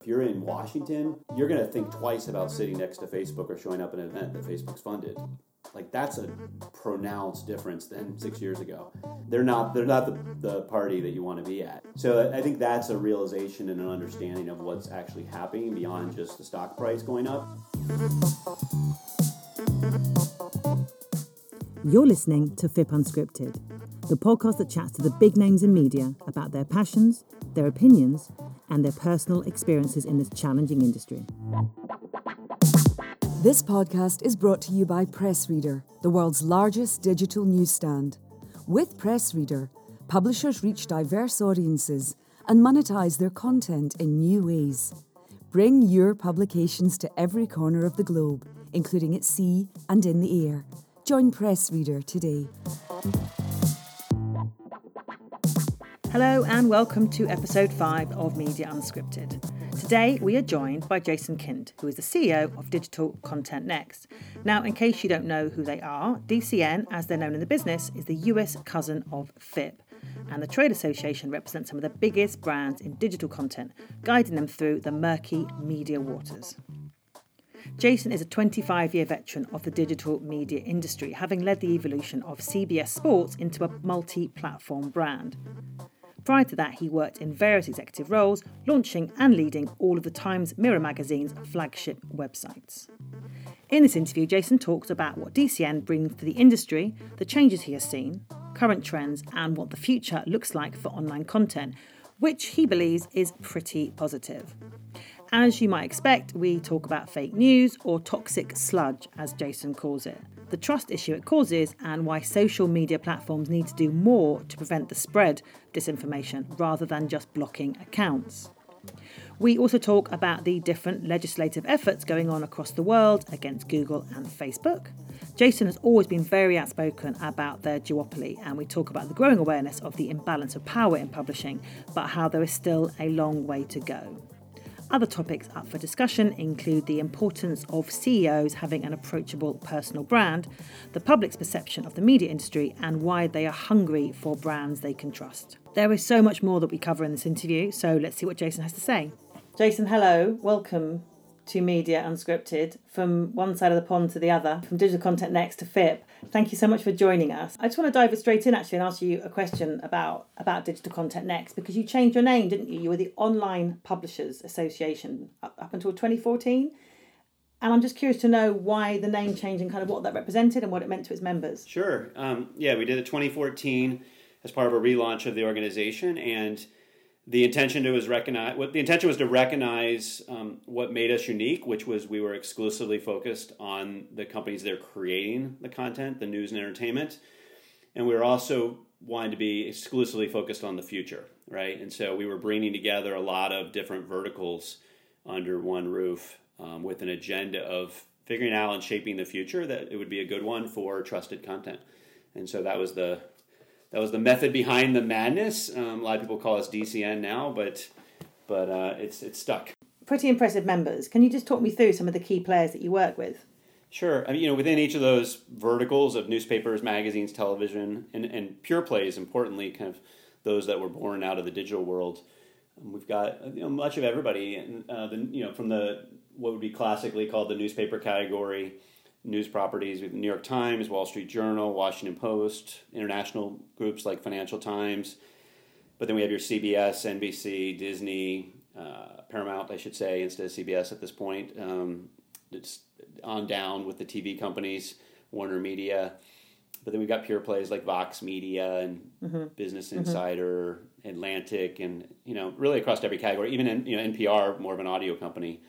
If you're in Washington, you're going to think twice about sitting next to Facebook or showing up at an event that Facebook's funded. Like that's a pronounced difference than six years ago. They're not they're not the, the party that you want to be at. So I think that's a realization and an understanding of what's actually happening beyond just the stock price going up. You're listening to FIPP Unscripted, the podcast that chats to the big names in media about their passions, their opinions, and their personal experiences in this challenging industry. This podcast is brought to you by Pressreader, the world's largest digital newsstand. With Pressreader, publishers reach diverse audiences and monetize their content in new ways. Bring your publications to every corner of the globe, including at sea and in the air. Join Pressreader today. Hello, and welcome to episode 5 of Media Unscripted. Today, we are joined by Jason Kint, who is the CEO of Digital Content Next. Now, in case you don't know who they are, DCN, as they're known in the business, is the US cousin of FIPP. And the trade association represents some of the biggest brands in digital content, guiding them through the murky media waters. Jason is a 25 year veteran of the digital media industry, having led the evolution of CBS Sports into a multi platform brand. Prior to that, he worked in various executive roles, launching and leading all of the Times Mirror magazine's flagship websites. In this interview, Jason talks about what DCN brings to the industry, the changes he has seen, current trends, and what the future looks like for online content, which he believes is pretty positive. As you might expect, we talk about fake news or toxic sludge, as Jason calls it the trust issue it causes, and why social media platforms need to do more to prevent the spread of disinformation rather than just blocking accounts. We also talk about the different legislative efforts going on across the world against Google and Facebook. Jason has always been very outspoken about their duopoly, and we talk about the growing awareness of the imbalance of power in publishing, but how there is still a long way to go. Other topics up for discussion include the importance of CEOs having an approachable personal brand, the public's perception of the media industry, and why they are hungry for brands they can trust. There is so much more that we cover in this interview, so let's see what Jason has to say. Jason, hello, welcome to Media Unscripted, from one side of the pond to the other, from Digital Content Next to FIPP. Thank you so much for joining us. I just want to dive straight in actually and ask you a question about, about Digital Content Next because you changed your name, didn't you? You were the Online Publishers Association up, up until 2014. And I'm just curious to know why the name change and kind of what that represented and what it meant to its members. Sure. Um, yeah, we did it 2014 as part of a relaunch of the organization. And the intention to was recognize what the intention was to recognize um, what made us unique, which was we were exclusively focused on the companies that are creating the content, the news and entertainment, and we were also wanting to be exclusively focused on the future, right? And so we were bringing together a lot of different verticals under one roof um, with an agenda of figuring out and shaping the future that it would be a good one for trusted content. And so that was the that was the method behind the madness. Um, a lot of people call us DCN now, but but uh, it's it's stuck. Pretty impressive members. Can you just talk me through some of the key players that you work with? Sure. I mean, you know, within each of those verticals of newspapers, magazines, television, and, and pure plays, importantly, kind of those that were born out of the digital world, um, we've got you know, much of everybody. And uh, the you know from the what would be classically called the newspaper category news properties with New York Times, Wall Street Journal, Washington Post, international groups like Financial Times. But then we have your CBS, NBC, Disney, uh, Paramount, I should say, instead of CBS at this point. Um, it's on down with the TV companies, Warner Media. But then we've got pure plays like Vox Media and mm-hmm. Business mm-hmm. Insider, mm-hmm. Atlantic, and you know really across every category. Even in, you know NPR, more of an audio company.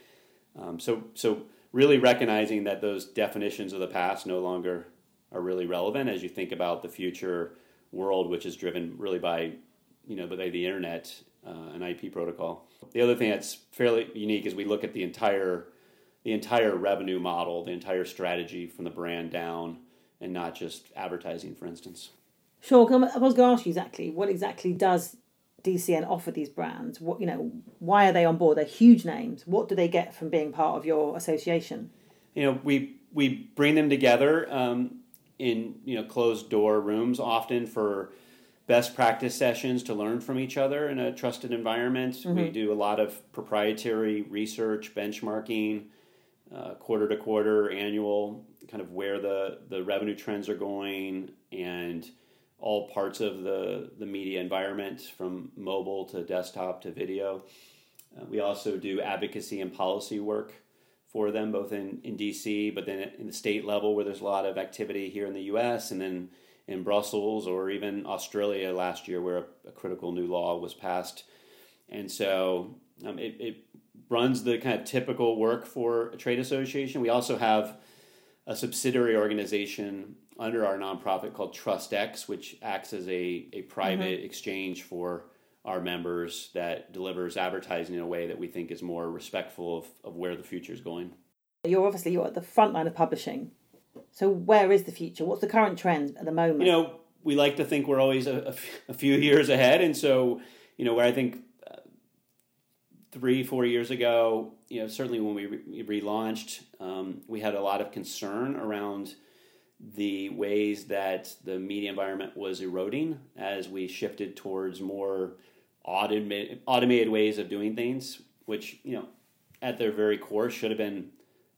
Um, so so really recognizing that those definitions of the past no longer are really relevant as you think about the future world, which is driven really by, you know, by the internet uh, and IP protocol. The other thing that's fairly unique is we look at the entire the entire revenue model, the entire strategy from the brand down, and not just advertising, for instance. Sure. I was going to ask you exactly what exactly does DCN offer these brands? What you know, why are they on board? They're huge names. What do they get from being part of your association? You know, we we bring them together um, in you know closed door rooms often for best practice sessions to learn from each other in a trusted environment. Mm-hmm. We do a lot of proprietary research, benchmarking, uh, quarter to quarter, annual, kind of where the, the revenue trends are going and all parts of the, the media environment from mobile to desktop to video. Uh, we also do advocacy and policy work for them, both in, in DC, but then in the state level where there's a lot of activity here in the US, and then in Brussels or even Australia last year where a, a critical new law was passed. And so um, it, it runs the kind of typical work for a trade association. We also have a subsidiary organization under our nonprofit called TrustX, which acts as a, a private mm-hmm. exchange for our members that delivers advertising in a way that we think is more respectful of, of where the future is going. You're obviously you're at the front line of publishing. So where is the future? What's the current trend at the moment? You know, we like to think we're always a, a few years ahead, and so you know where I think uh, three, four years ago, you know, certainly when we re- relaunched, um, we had a lot of concern around the ways that the media environment was eroding as we shifted towards more automated, automated ways of doing things, which, you know, at their very core should have been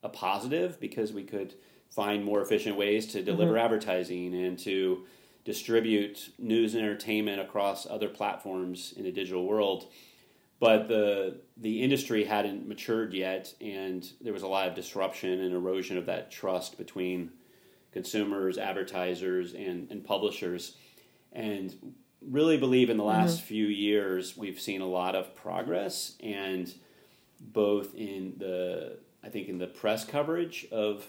a positive because we could find more efficient ways to deliver mm-hmm. advertising and to distribute news and entertainment across other platforms in the digital world. But the the industry hadn't matured yet, and there was a lot of disruption and erosion of that trust between consumers, advertisers, and, and publishers. And really believe in the last mm-hmm. few years we've seen a lot of progress and both in the I think in the press coverage of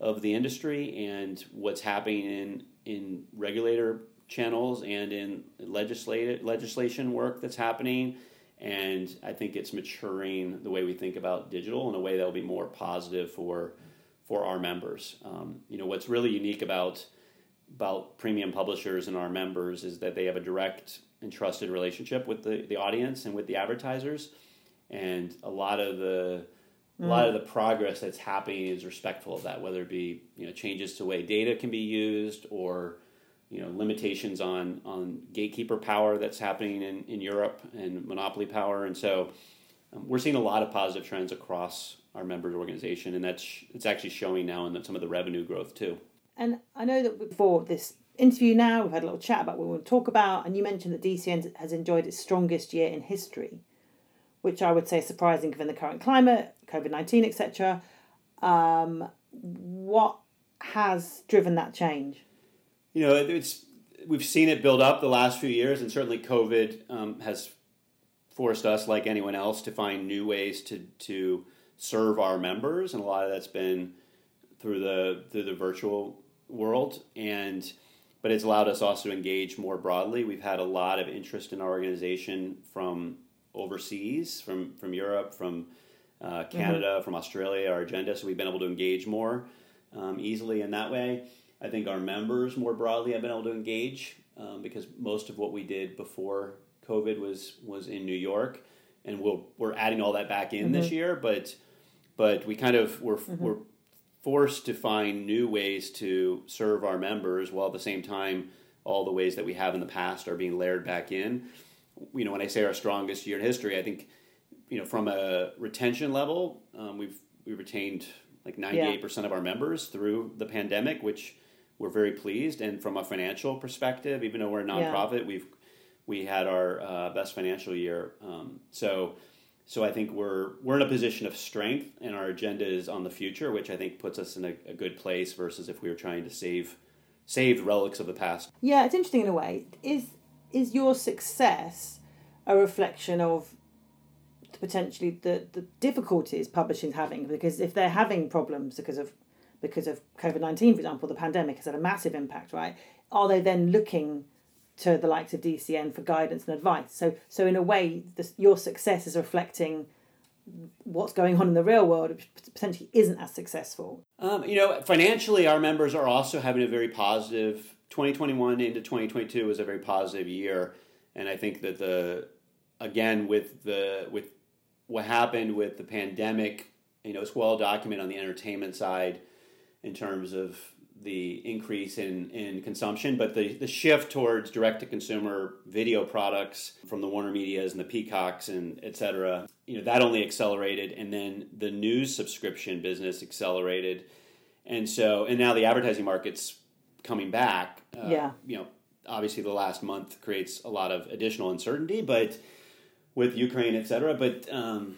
of the industry and what's happening in in regulator channels and in legislative legislation work that's happening and I think it's maturing the way we think about digital in a way that will be more positive for for our members. Um, you know what's really unique about about premium publishers and our members is that they have a direct and trusted relationship with the, the audience and with the advertisers and a lot of the mm. a lot of the progress that's happening is respectful of that whether it be you know changes to way data can be used or you know limitations on on gatekeeper power that's happening in, in Europe and monopoly power and so um, we're seeing a lot of positive trends across our members organization and that's it's actually showing now in some of the revenue growth too and I know that before this interview now, we've had a little chat about what we want to talk about, and you mentioned that DCN has enjoyed its strongest year in history, which I would say is surprising given the current climate, COVID 19, etc. Um, what has driven that change? You know, it's we've seen it build up the last few years, and certainly COVID um, has forced us, like anyone else, to find new ways to to serve our members, and a lot of that's been through the through the virtual world and but it's allowed us also to engage more broadly. We've had a lot of interest in our organization from overseas, from from Europe, from uh, Canada, mm-hmm. from Australia, our agenda. So we've been able to engage more um, easily in that way. I think our members more broadly have been able to engage um, because most of what we did before COVID was was in New York, and we'll, we're adding all that back in mm-hmm. this year. But but we kind of were mm-hmm. we're forced to find new ways to serve our members while at the same time all the ways that we have in the past are being layered back in. You know, when I say our strongest year in history, I think you know from a retention level, um, we've we retained like ninety eight percent of our members through the pandemic, which we're very pleased. And from a financial perspective, even though we're a nonprofit, yeah. we've we had our uh, best financial year. Um, so so I think we're we're in a position of strength, and our agenda is on the future, which I think puts us in a, a good place versus if we were trying to save save relics of the past. Yeah, it's interesting in a way. Is is your success a reflection of potentially the, the difficulties publishing having? Because if they're having problems because of because of COVID nineteen, for example, the pandemic has had a massive impact, right? Are they then looking to the likes of DCN for guidance and advice. So, so in a way, this, your success is reflecting what's going on in the real world, which potentially isn't as successful. Um, you know, financially, our members are also having a very 2021 into 2022 was a very positive year, and I think that the again with the with what happened with the pandemic, you know, it's well documented on the entertainment side in terms of the increase in, in consumption, but the, the shift towards direct to consumer video products from the Warner Medias and the Peacocks and et cetera, you know, that only accelerated. And then the news subscription business accelerated. And so, and now the advertising market's coming back. Uh, yeah. You know, obviously the last month creates a lot of additional uncertainty, but with Ukraine, et cetera. But, um,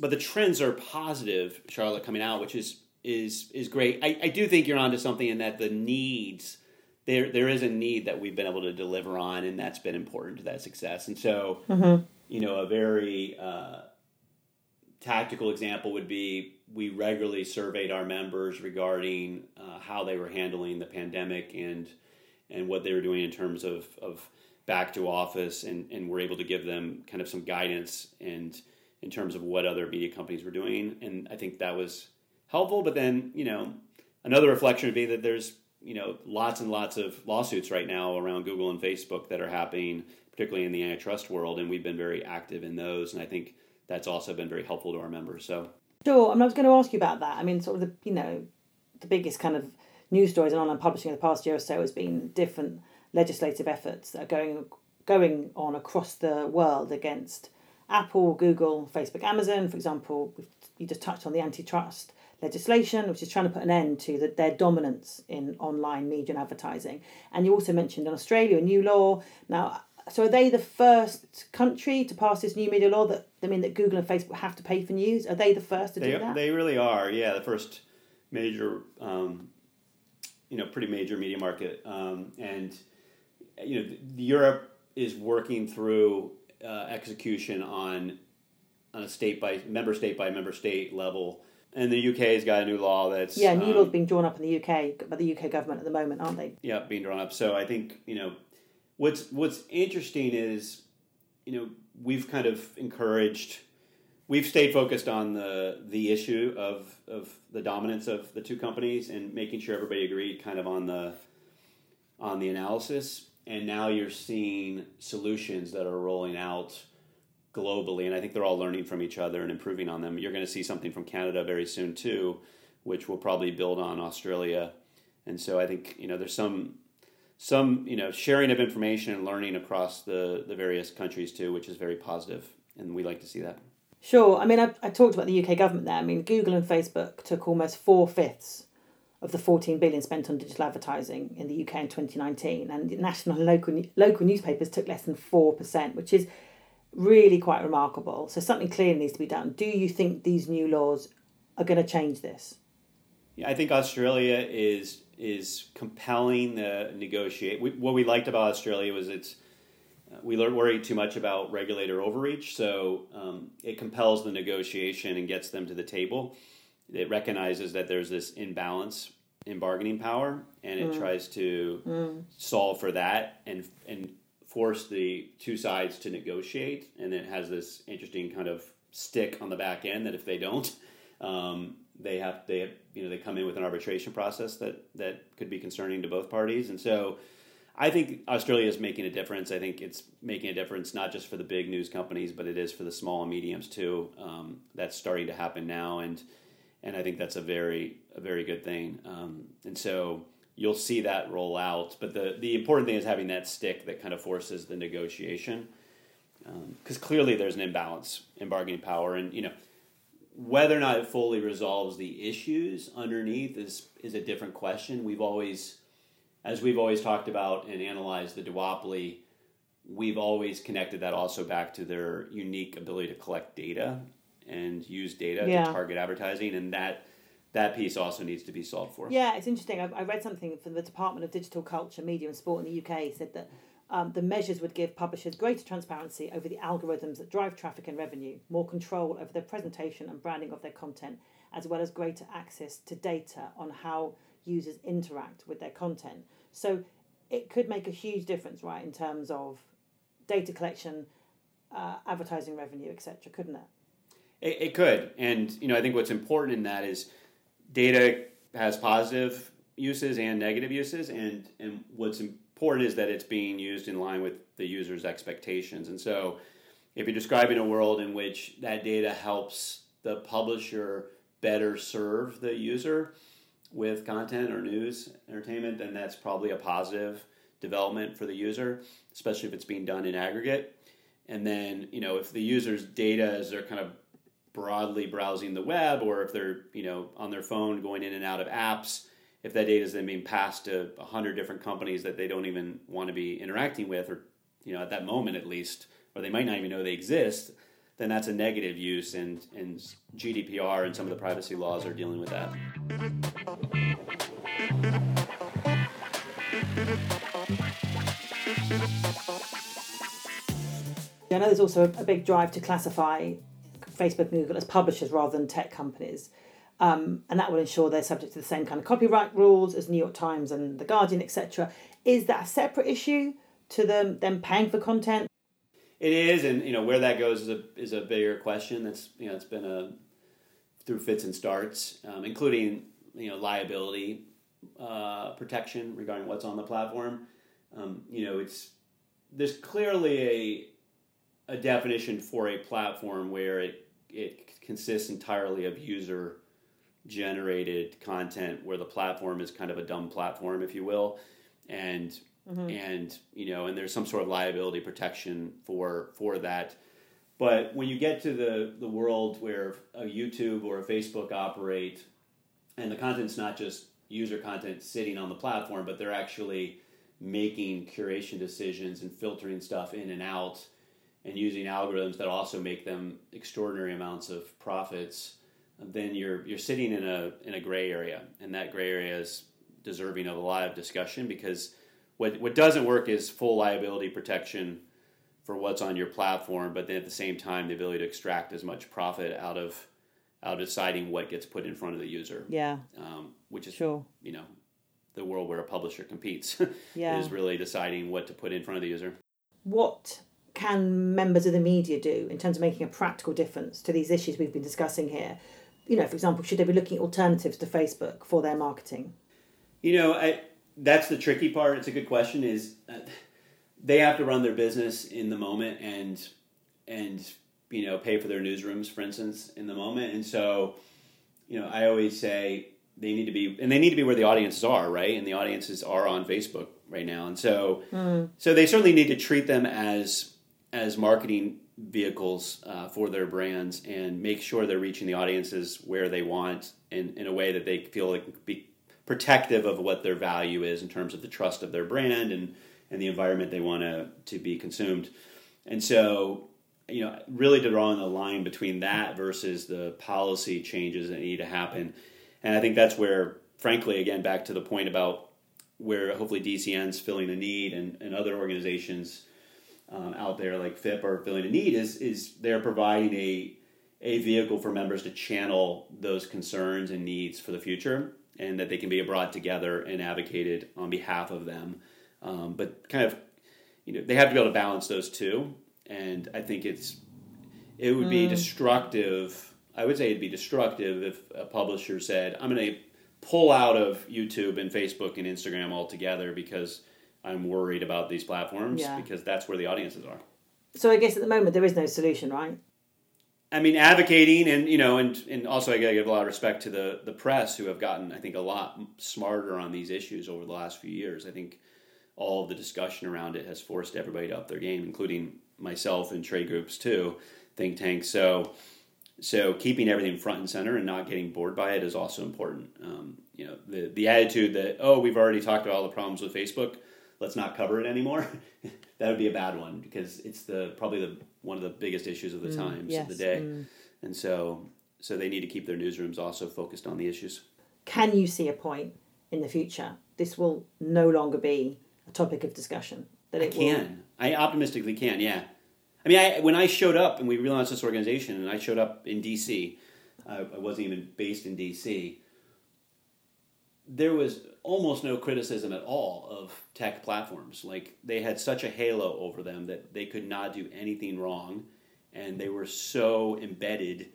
but the trends are positive, Charlotte, coming out, which is is is great. I, I do think you're onto something in that the needs there there is a need that we've been able to deliver on, and that's been important to that success. And so, mm-hmm. you know, a very uh, tactical example would be we regularly surveyed our members regarding uh, how they were handling the pandemic and and what they were doing in terms of of back to office, and and we're able to give them kind of some guidance and in terms of what other media companies were doing, and I think that was helpful. But then, you know, another reflection would be that there's you know lots and lots of lawsuits right now around Google and Facebook that are happening, particularly in the antitrust world, and we've been very active in those. And I think that's also been very helpful to our members. So sure, I was going to ask you about that. I mean, sort of the you know the biggest kind of news stories in online publishing in the past year or so has been different legislative efforts that are going going on across the world against Apple, Google, Facebook, Amazon. For example, you just touched on the antitrust legislation, which is trying to put an end to the, their dominance in online media and advertising. And you also mentioned in Australia a new law. Now, so are they the first country to pass this new media law that I mean that Google and Facebook have to pay for news? Are they the first to they, do that? They really are. Yeah, the first major, um, you know, pretty major media market, um, and you know, Europe is working through uh, execution on on a state by member state by member state level and the UK has got a new law that's yeah, new um, laws being drawn up in the UK by the UK government at the moment, aren't they? Yeah, being drawn up. So I think you know what's what's interesting is you know we've kind of encouraged we've stayed focused on the the issue of of the dominance of the two companies and making sure everybody agreed kind of on the on the analysis and now you're seeing solutions that are rolling out globally, and I think they're all learning from each other and improving on them. You're going to see something from Canada very soon too, which will probably build on Australia. And so I think you know there's some some you know sharing of information and learning across the the various countries too, which is very positive, and we like to see that. Sure. I mean, I, I talked about the UK government there. I mean, Google and Facebook took almost four fifths of the 14 billion spent on digital advertising in the UK in 2019, and national and local local newspapers took less than four percent, which is really quite remarkable. So something clearly needs to be done. Do you think these new laws are going to change this? Yeah, I think Australia is is compelling the negotiate. We, what we liked about Australia was it's uh, we worry too much about regulator overreach, so um, it compels the negotiation and gets them to the table. It recognizes that there's this imbalance in bargaining power, and it mm. tries to mm. solve for that and and force the two sides to negotiate, and it has this interesting kind of stick on the back end that if they don't, um, they have they have, you know they come in with an arbitration process that that could be concerning to both parties, and so. I think Australia is making a difference. I think it's making a difference not just for the big news companies, but it is for the small and mediums too. Um, that's starting to happen now, and and I think that's a very a very good thing. Um, and so you'll see that roll out. But the, the important thing is having that stick that kind of forces the negotiation. Because um, clearly there's an imbalance in bargaining power. And, you know, whether or not it fully resolves the issues underneath is, is a different question. We've always, as we've always talked about and analyzed the duopoly, we've always connected that also back to their unique ability to collect data and use data yeah. to target advertising. And that that piece also needs to be solved for. Yeah, it's interesting. I, I read something from the Department of Digital Culture, Media and Sport in the UK said that um, the measures would give publishers greater transparency over the algorithms that drive traffic and revenue, more control over their presentation and branding of their content, as well as greater access to data on how users interact with their content. So it could make a huge difference, right, in terms of data collection, uh, advertising revenue, etc., couldn't it? it? It could. And, you know, I think what's important in that is data has positive uses and negative uses, and and what's important is that it's being used in line with the user's expectations. And so, if you're describing a world in which that data helps the publisher better serve the user, with content or news entertainment, then that's probably a positive development for the user, especially if it's being done in aggregate. And then, you know, if the user's data is they're kind of broadly browsing the web or if they're, you know, on their phone going in and out of apps, if that data is then being passed to a hundred different companies that they don't even want to be interacting with or, you know, at that moment at least, or they might not even know they exist, then that's a negative use and, and GDPR and some of the privacy laws are dealing with that. I know there's also a big drive to classify Facebook and Google as publishers rather than tech companies. Um, and that will ensure they're subject to the same kind of copyright rules as New York Times and The Guardian, etc. Is that a separate issue to them them paying for content? It is, and you know where that goes is a is a bigger question. That's you know it's been a through fits and starts, um, including you know liability uh, protection regarding what's on the platform. Um, you know, it's there's clearly a definition for a platform where it it consists entirely of user generated content, where the platform is kind of a dumb platform, if you will, and mm-hmm. and you know, and there's some sort of liability protection for for that. But when you get to the the world where a YouTube or a Facebook operate, and the content's not just user content sitting on the platform, but they're actually making curation decisions and filtering stuff in and out and using algorithms that also make them extraordinary amounts of profits, then you're you're sitting in a in a gray area, and that gray area is deserving of a lot of discussion because what what doesn't work is full liability protection for what's on your platform, but then at the same time the ability to extract as much profit out of out of deciding what gets put in front of the user. Yeah. Um, which is sure. you know the world where a publisher competes yeah. is really deciding what to put in front of the user. What can members of the media do in terms of making a practical difference to these issues we've been discussing here? You know, for example, should they be looking at alternatives to Facebook for their marketing? You know, I, that's the tricky part. It's a good question. Is uh, they have to run their business in the moment and and you know pay for their newsrooms, for instance, in the moment. And so, you know, I always say they need to be and they need to be where the audiences are, right? And the audiences are on Facebook right now, and so mm. so they certainly need to treat them as as marketing vehicles uh, for their brands and make sure they're reaching the audiences where they want in, in a way that they feel like be protective of what their value is in terms of the trust of their brand and, and the environment they want to, to be consumed. And so, you know, really drawing the line between that versus the policy changes that need to happen. And I think that's where, frankly, again, back to the point about where hopefully DCN's filling a need and, and other organizations um, out there like FIPP are filling a need is is they're providing a a vehicle for members to channel those concerns and needs for the future, and that they can be brought together and advocated on behalf of them. Um, but kind of, you know, they have to be able to balance those two, and I think it's it would be mm. destructive. I would say it'd be destructive if a publisher said, "I'm going to pull out of YouTube and Facebook and Instagram altogether because." I'm worried about these platforms yeah. because that's where the audiences are. So I guess at the moment there is no solution, right? I mean, advocating and you know, and and also I got to give a lot of respect to the the press who have gotten, I think, a lot smarter on these issues over the last few years. I think all of the discussion around it has forced everybody to up their game, including myself and trade groups too, think tanks. So, so keeping everything front and center and not getting bored by it is also important. Um, you know, the the attitude that oh, we've already talked about all the problems with Facebook let's not cover it anymore. that would be a bad one because it's the probably the one of the biggest issues of the mm, times yes, of the day, mm. and so so they need to keep their newsrooms also focused on the issues. Can you see a point in the future this will no longer be a topic of discussion? That it I can. Will... I optimistically can. Yeah. I mean, I, when I showed up and we relaunched this organization, and I showed up in DC, uh, I wasn't even based in DC. There was almost no criticism at all of tech platforms. Like they had such a halo over them that they could not do anything wrong, and they were so embedded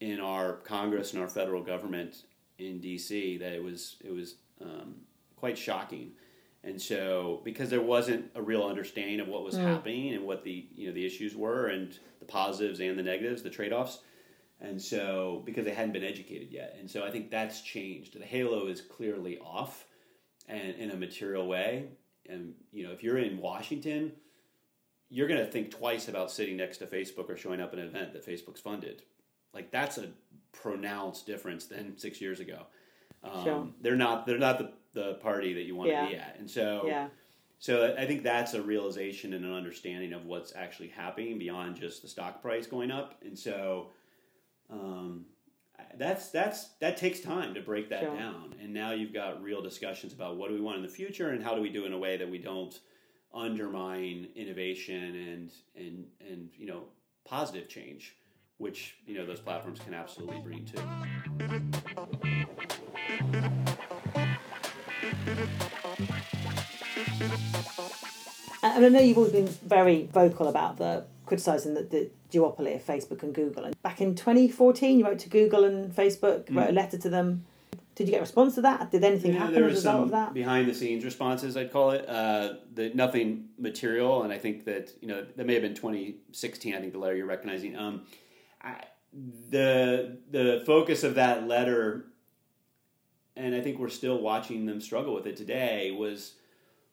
in our Congress and our federal government in D.C. that it was it was um, quite shocking. And so, because there wasn't a real understanding of what was mm. happening and what the you know the issues were and the positives and the negatives, the trade offs, and so because they hadn't been educated yet, and so I think that's changed. The halo is clearly off, and in a material way. And you know, if you're in Washington, you're going to think twice about sitting next to Facebook or showing up at an event that Facebook's funded. Like that's a pronounced difference than six years ago. Um, Sure. They're not. They're not the, the party that you want Yeah. to be at, and so Yeah. so I think that's a realization and an understanding of what's actually happening beyond just the stock price going up. And so um, that's that's that takes time to break that Sure. down. And now you've got real discussions about what do we want in the future and how do we do it in a way that we don't undermine innovation and and and you know positive change, which you know those platforms can absolutely bring too. And I know you've always been very vocal about the criticising the, the duopoly of Facebook and Google. And back in 2014, you wrote to Google and Facebook, wrote a letter to them. Did you get a response to that? Did anything Mm. Yeah, happen as a was result some of that? behind the scenes responses, I'd call it. Uh, the, nothing material, and I think that you know that may have been 2016. I think the letter you're recognizing. Um, I, the the focus of that letter, and I think we're still watching them struggle with it today, was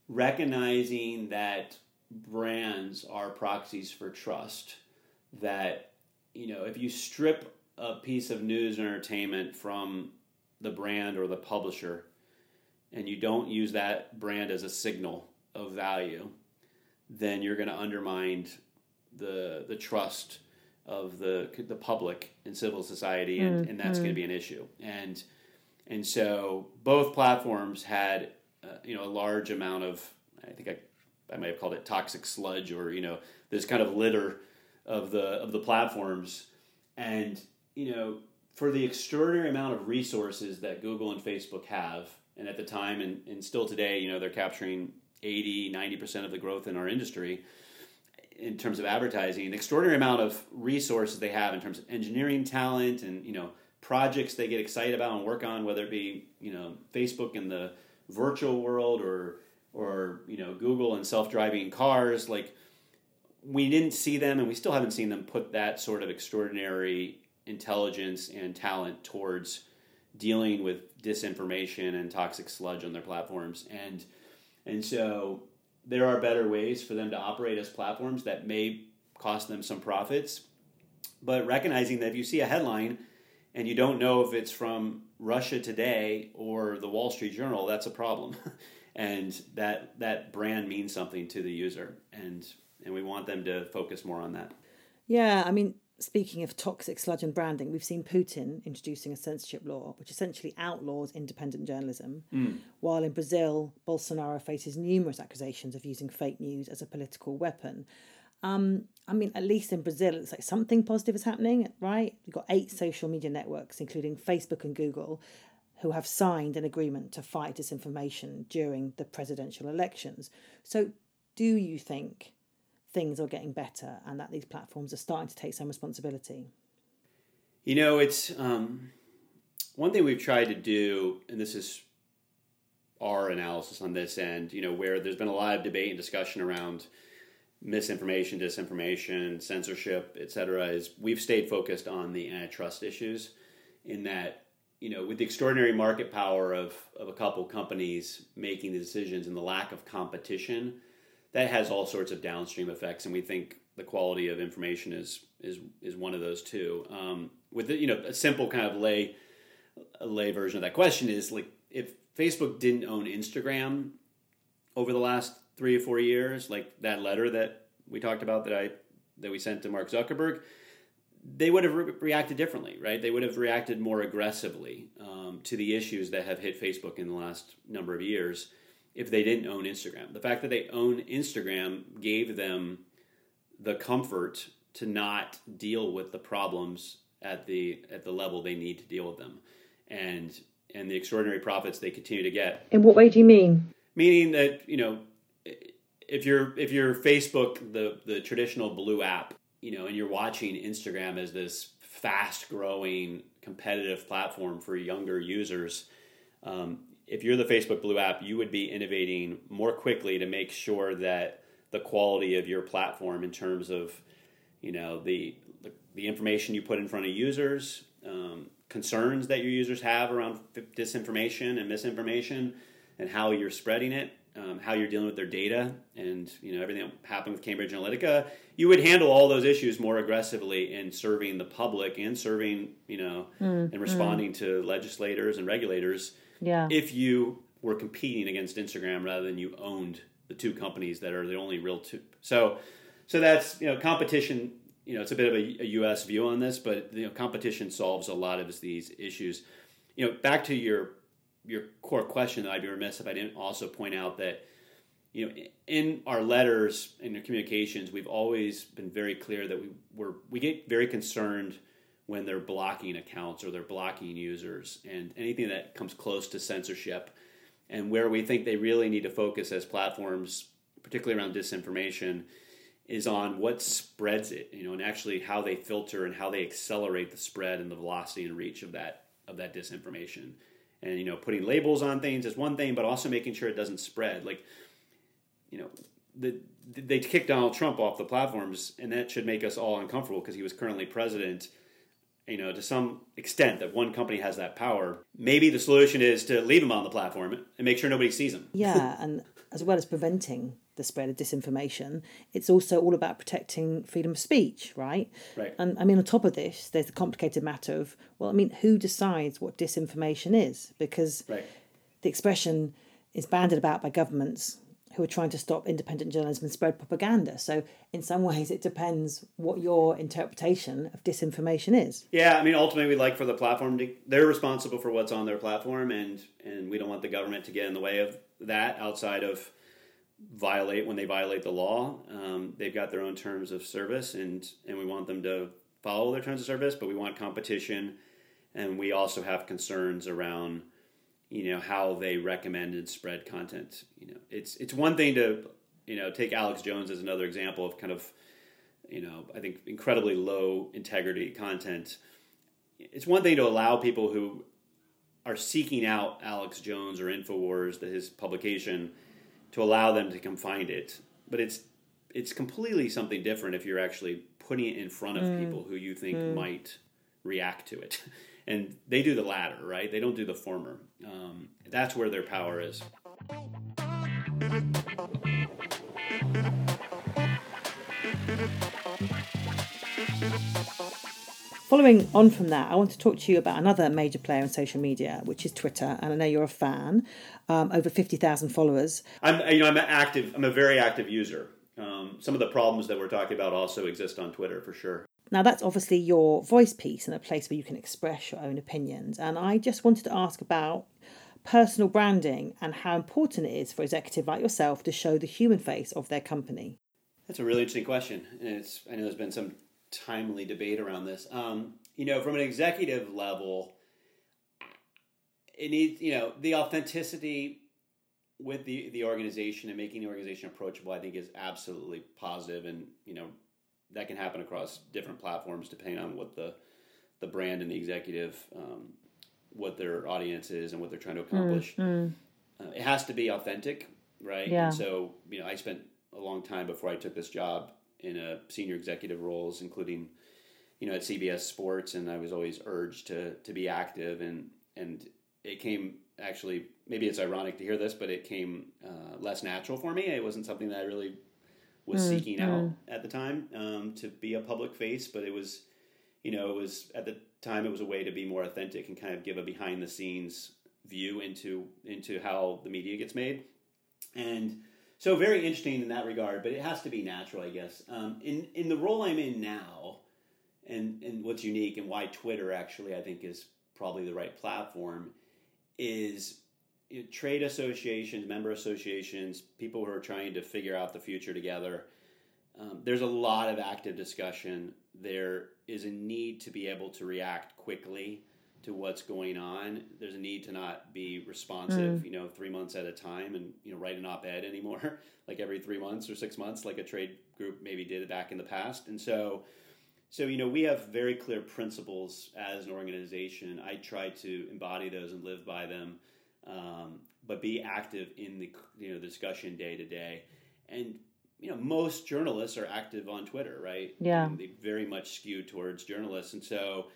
recognizing that brands are proxies for trust. That you know, if you strip a piece of news and entertainment from the brand or the publisher, and you don't use that brand as a signal of value, then you're going to undermine the the trust of the the public in civil society, and, and that's going to be an issue. And and so both platforms had uh, you know a large amount of I think I I might have called it toxic sludge or you know this kind of litter of the of the platforms, and you know for the extraordinary amount of resources that Google and Facebook have, and at the time and, and still today, you know, they're capturing 80, 90% of the growth in our industry in terms of advertising, the extraordinary amount of resources they have in terms of engineering talent and, you know, projects they get excited about and work on, whether it be, you know, Facebook in the virtual world or, or, you know, Google and self-driving cars, like we didn't see them and we still haven't seen them put that sort of extraordinary intelligence and talent towards dealing with disinformation and toxic sludge on their platforms. And and so there are better ways for them to operate as platforms that may cost them some profits but recognizing that if you see a headline and you don't know if it's from Russia Today or the Wall Street Journal that's a problem and that that brand means something to the user and and we want them to focus more on that Yeah, I mean, speaking of toxic sludge and branding, we've seen Putin introducing a censorship law which essentially outlaws independent journalism, while in Brazil, Bolsonaro faces numerous accusations of using fake news as a political weapon. Um, I mean, at least in Brazil, it's like something positive is happening, right? You've got eight social media networks, including Facebook and Google, who have signed an agreement to fight disinformation during the presidential elections. So, do you think things are getting better and that these platforms are starting to take some responsibility? You know, it's um, one thing we've tried to do, and this is our analysis on this end, you know, where there's been a lot of debate and discussion around misinformation, disinformation, censorship, et cetera, is we've stayed focused on the antitrust issues in that, you know, with the extraordinary market power of, of a couple companies making the decisions and the lack of competition, that has all sorts of downstream effects, and we think the quality of information is is is one of those too. Um, with the, you know a simple kind of lay lay version of that question is like if Facebook didn't own Instagram over the last three or four years, like that letter that we talked about that I that we sent to Mark Zuckerberg, they would have re- reacted differently, right? They would have reacted more aggressively um, to the issues that have hit Facebook in the last number of years if they didn't own Instagram. The fact that they own Instagram gave them the comfort to not deal with the problems at the at the level they need to deal with them, and and the extraordinary profits they continue to get. In what way do you mean? Meaning that you know, if you're if you're Facebook, the the traditional blue app, you know, and you're watching Instagram as this fast growing competitive platform for younger users. Um, if you're the Facebook Blue app, you would be innovating more quickly to make sure that the quality of your platform in terms of, you know, the the information you put in front of users, um, concerns that your users have around disinformation and misinformation, and how you're spreading it, um, how you're dealing with their data, and you know everything that happened with Cambridge Analytica. You would handle all those issues more aggressively in serving the public and serving, you know, mm, and responding mm. to legislators and regulators. Yeah. If you were competing against Instagram rather than you owned the two companies that are the only real two. So, so that's you know competition. You know, it's a bit of a, a U.S. view on this, but you know, competition solves a lot of these issues. You know, back to your your core question, that I'd be remiss if I didn't also point out that you know in our letters and our communications, we've always been very clear that we we we get very concerned when they're blocking accounts or they're blocking users and anything that comes close to censorship and where we think they really need to focus as platforms, particularly around disinformation, is on what spreads it, you know, and actually how they filter and how they accelerate the spread and the velocity and reach of that of that disinformation. And you know, putting labels on things is one thing, but also making sure it doesn't spread. Like, you know, the, they kicked Donald Trump off the platforms, and that should make us all uncomfortable because he was currently president you know, to some extent that one company has that power, maybe the solution is to leave them on the platform and make sure nobody sees them. Yeah, and as well as preventing the spread of disinformation, it's also all about protecting freedom of speech, right? Right. And I mean, on top of this, there's the complicated matter of, well, I mean, who decides what disinformation is? Because right. the expression is banded about by governments who are trying to stop independent journalism and spread propaganda. So, in some ways, it depends what your interpretation of disinformation is. Yeah, I mean, ultimately, we'd like for the platform to, they're responsible for what's on their platform, and, and we don't want the government to get in the way of that outside of violate when they violate the law. Um, they've got their own terms of service, and, and we want them to follow their terms of service, but we want competition, and we also have concerns around you know how they recommend and spread content. You know, it's it's one thing to you know take Alex Jones as another example of kind of you know I think incredibly low integrity content. It's one thing to allow people who are seeking out Alex Jones or Infowars, his publication, to allow them to come find it. But it's it's completely something different if you're actually putting it in front of mm. people who you think mm. might react to it. and they do the latter, right? They don't do the former. Um, that's where their power is. Following on from that, I want to talk to you about another major player in social media, which is Twitter. And I know you're a fan, um, over fifty thousand followers. I'm, you know, I'm active. I'm a very active user. Um, some of the problems that we're talking about also exist on Twitter for sure. Now, that's obviously your voice piece and a place where you can express your own opinions. And I just wanted to ask about personal branding and how important it is for executives like yourself to show the human face of their company. That's a really interesting question. And it's, I know there's been some timely debate around this. Um, you know, from an executive level, it needs, you know, the authenticity with the, the organization and making the organization approachable, I think is absolutely positive and, you know, that can happen across different platforms depending on what the the brand and the executive um, what their audience is and what they're trying to accomplish. Mm, mm. Uh, it has to be authentic, right? Yeah. And so you know, I spent a long time before I took this job in a senior executive roles, including you know at CBS Sports, and I was always urged to to be active, and and it came actually maybe it's ironic to hear this, but it came uh, less natural for me. It wasn't something that I really was mm, seeking mm. out at the time um, to be a public face, but it was, you know, it was at the time it was a way to be more authentic and kind of give a behind the scenes view into into how the media gets made, and so very interesting in that regard. But it has to be natural, I guess. Um, in in the role I'm in now, and and what's unique and why Twitter actually I think is probably the right platform is you know, trade associations, member associations, people who are trying to figure out the future together. Um, there's a lot of active discussion. There is a need to be able to react quickly to what's going on. There's a need to not be responsive, mm. you know, three months at a time and you know write an op-ed anymore, like every three months or six months, like a trade group maybe did back in the past. And so, so you know, we have very clear principles as an organization. I try to embody those and live by them um, but be active in the you know discussion day to day. And you know, most journalists are active on Twitter, right? Yeah. they very much skew towards journalists, and so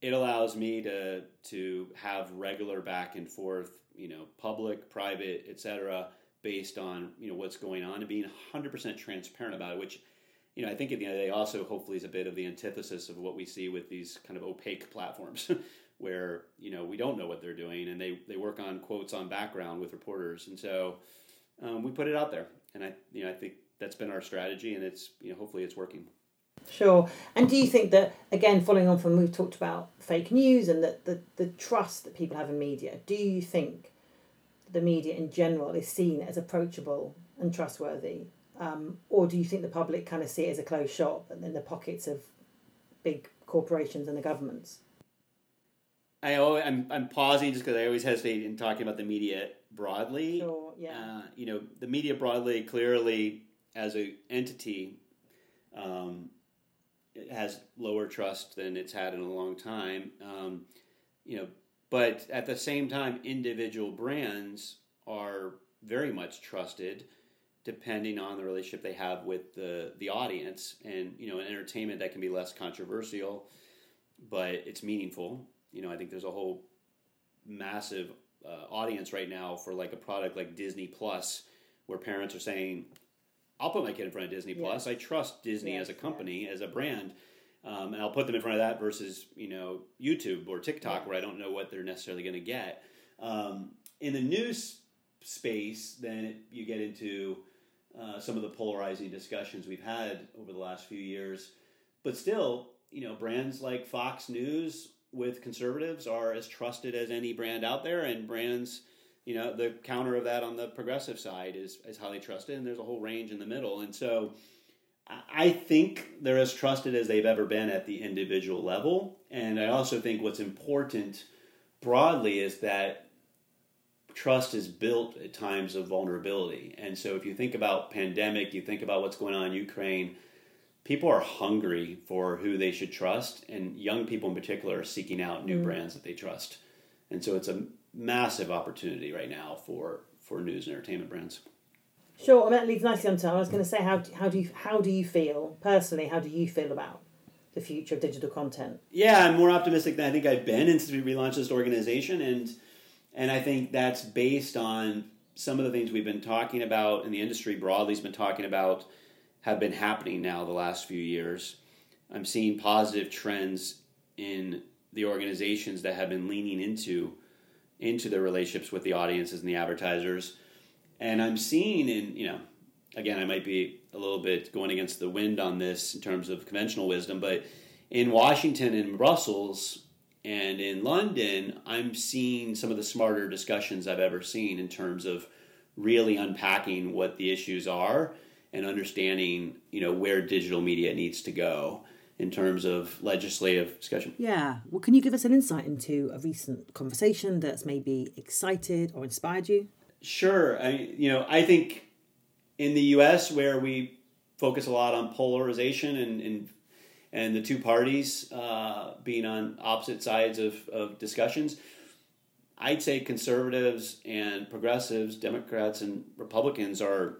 it allows me to to have regular back and forth, you know, public, private, etc., based on you know what's going on and being 100% transparent about it, which you know I think at the end of the day also hopefully is a bit of the antithesis of what we see with these kind of opaque platforms. Where you know we don't know what they're doing, and they, they work on quotes on background with reporters, and so um, we put it out there, and I you know I think that's been our strategy, and it's you know hopefully it's working. Sure. And do you think that again, following on from we've talked about fake news and that the, the trust that people have in media, do you think the media in general is seen as approachable and trustworthy? Um, or do you think the public kind of see it as a closed shop and in the pockets of big corporations and the governments? I always, I'm I'm pausing just because I always hesitate in talking about the media broadly. Sure, yeah. Uh, you know, the media broadly, clearly as an entity, um, has lower trust than it's had in a long time. Um, you know, but at the same time, individual brands are very much trusted, depending on the relationship they have with the the audience. And you know, in entertainment that can be less controversial, but it's meaningful. You know, I think there's a whole massive uh, audience right now for like a product like Disney Plus, where parents are saying, "I'll put my kid in front of Disney Plus. I trust Disney Yes, as a company, as a brand." Um, and I'll put them in front of that versus you know YouTube or TikTok where I don't know what they're necessarily going to get. Um, in the news space, then it, you get into uh, some of the polarizing discussions we've had over the last few years. But still, you know, brands like Fox News with conservatives are as trusted as any brand out there, and brands, you know, the counter of that on the progressive side is is highly trusted, and there's a whole range in the middle, and so. I think they're as trusted as they've ever been at the individual level. And I also think what's important broadly is that trust is built at times of vulnerability. And so if you think about pandemic, you think about what's going on in Ukraine, people are hungry for who they should trust and young people in particular are seeking out new mm-hmm. brands that they trust. And so it's a massive opportunity right now for for news and entertainment brands. Sure. I mean, that leads nicely on to. I was going to say, how how do you how do you feel personally? How do you feel about the future of digital content? Yeah, I'm more optimistic than I think I've been since we relaunched this organization, and and I think that's based on some of the things we've been talking about, and the industry broadly has been talking about, have been happening now the last few years. I'm seeing positive trends in the organizations that have been leaning into into their relationships with the audiences and the advertisers, and I'm seeing in you know again, I might be a little bit going against the wind on this in terms of conventional wisdom, but in Washington and Brussels and in London, I'm seeing some of the smarter discussions I've ever seen in terms of really unpacking what the issues are and understanding, you know, where digital media needs to go in terms of legislative discussion. Yeah. Well, can you give us an insight into a recent conversation that's maybe excited or inspired you? Sure. I, you know, I think in the U.S. where we focus a lot on polarization and and, and the two parties uh, being on opposite sides of, of discussions, I'd say conservatives and progressives, Democrats and Republicans are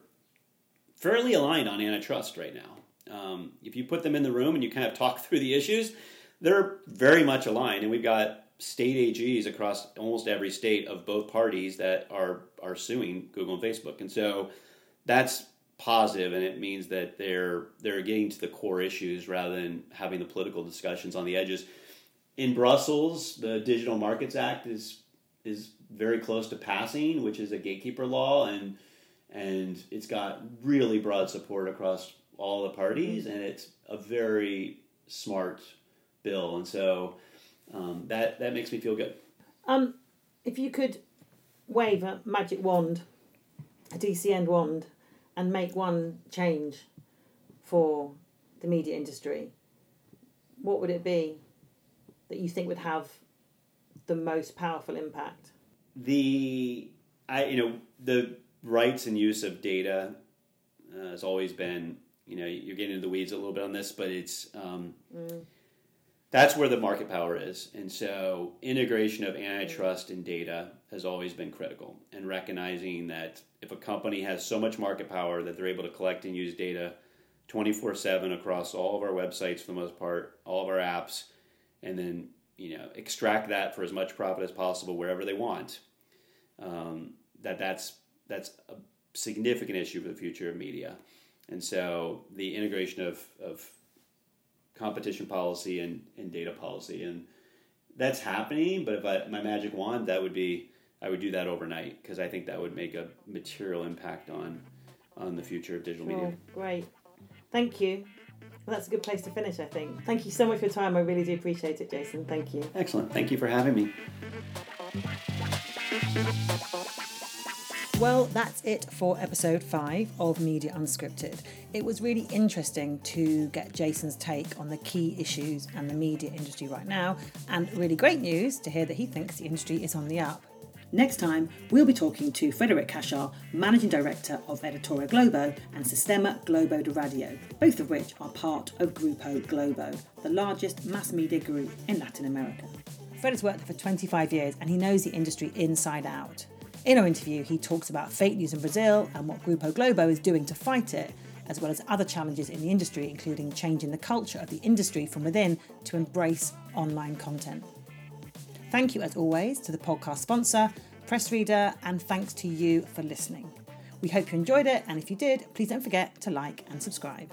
fairly aligned on antitrust right now. Um, if you put them in the room and you kind of talk through the issues, they're very much aligned, and we've got state AGs across almost every state of both parties that are are suing Google and Facebook, and so that's positive, and it means that they're they're getting to the core issues rather than having the political discussions on the edges. In Brussels, the Digital Markets Act is is very close to passing, which is a gatekeeper law, and and it's got really broad support across all the parties, and it's a very smart bill, and so um, that that makes me feel good. Um, if you could wave a magic wand, a DCN wand, and make one change for the media industry, what would it be that you think would have the most powerful impact? The I you know the rights and use of data uh, has always been you know you're getting into the weeds a little bit on this, but it's um, that's where the market power is, and so integration of antitrust and data has always been critical, and recognizing that if a company has so much market power that they're able to collect and use data 24 7 across all of our websites for the most part, all of our apps, and then you know extract that for as much profit as possible wherever they want. Um, that that's that's a significant issue for the future of media, and so the integration of, of competition policy and, and data policy and that's happening. But if I my magic wand, that would be I would do that overnight because I think that would make a material impact on on the future of digital media. great. Thank you. Well, that's a good place to finish, I think. Thank you so much for your time. I really do appreciate it, Jason. Thank you. Excellent. Thank you for having me. Well, that's it for episode five of Media Unscripted. It was really interesting to get Jason's take on the key issues and the media industry right now, and really great news to hear that he thinks the industry is on the up. Next time, we'll be talking to Frederic Kachar, Managing Director of Editora Globo and Sistema Globo de Radio, both of which are part of Grupo Globo, the largest mass media group in Latin America. Fred has worked there for 25 years and he knows the industry inside out. In our interview, he talks about fake news in Brazil and what Grupo Globo is doing to fight it, as well as other challenges in the industry, including changing the culture of the industry from within to embrace online content. Thank you, as always, to the podcast sponsor, PressReader, and thanks to you for listening. We hope you enjoyed it, and if you did, please don't forget to like and subscribe.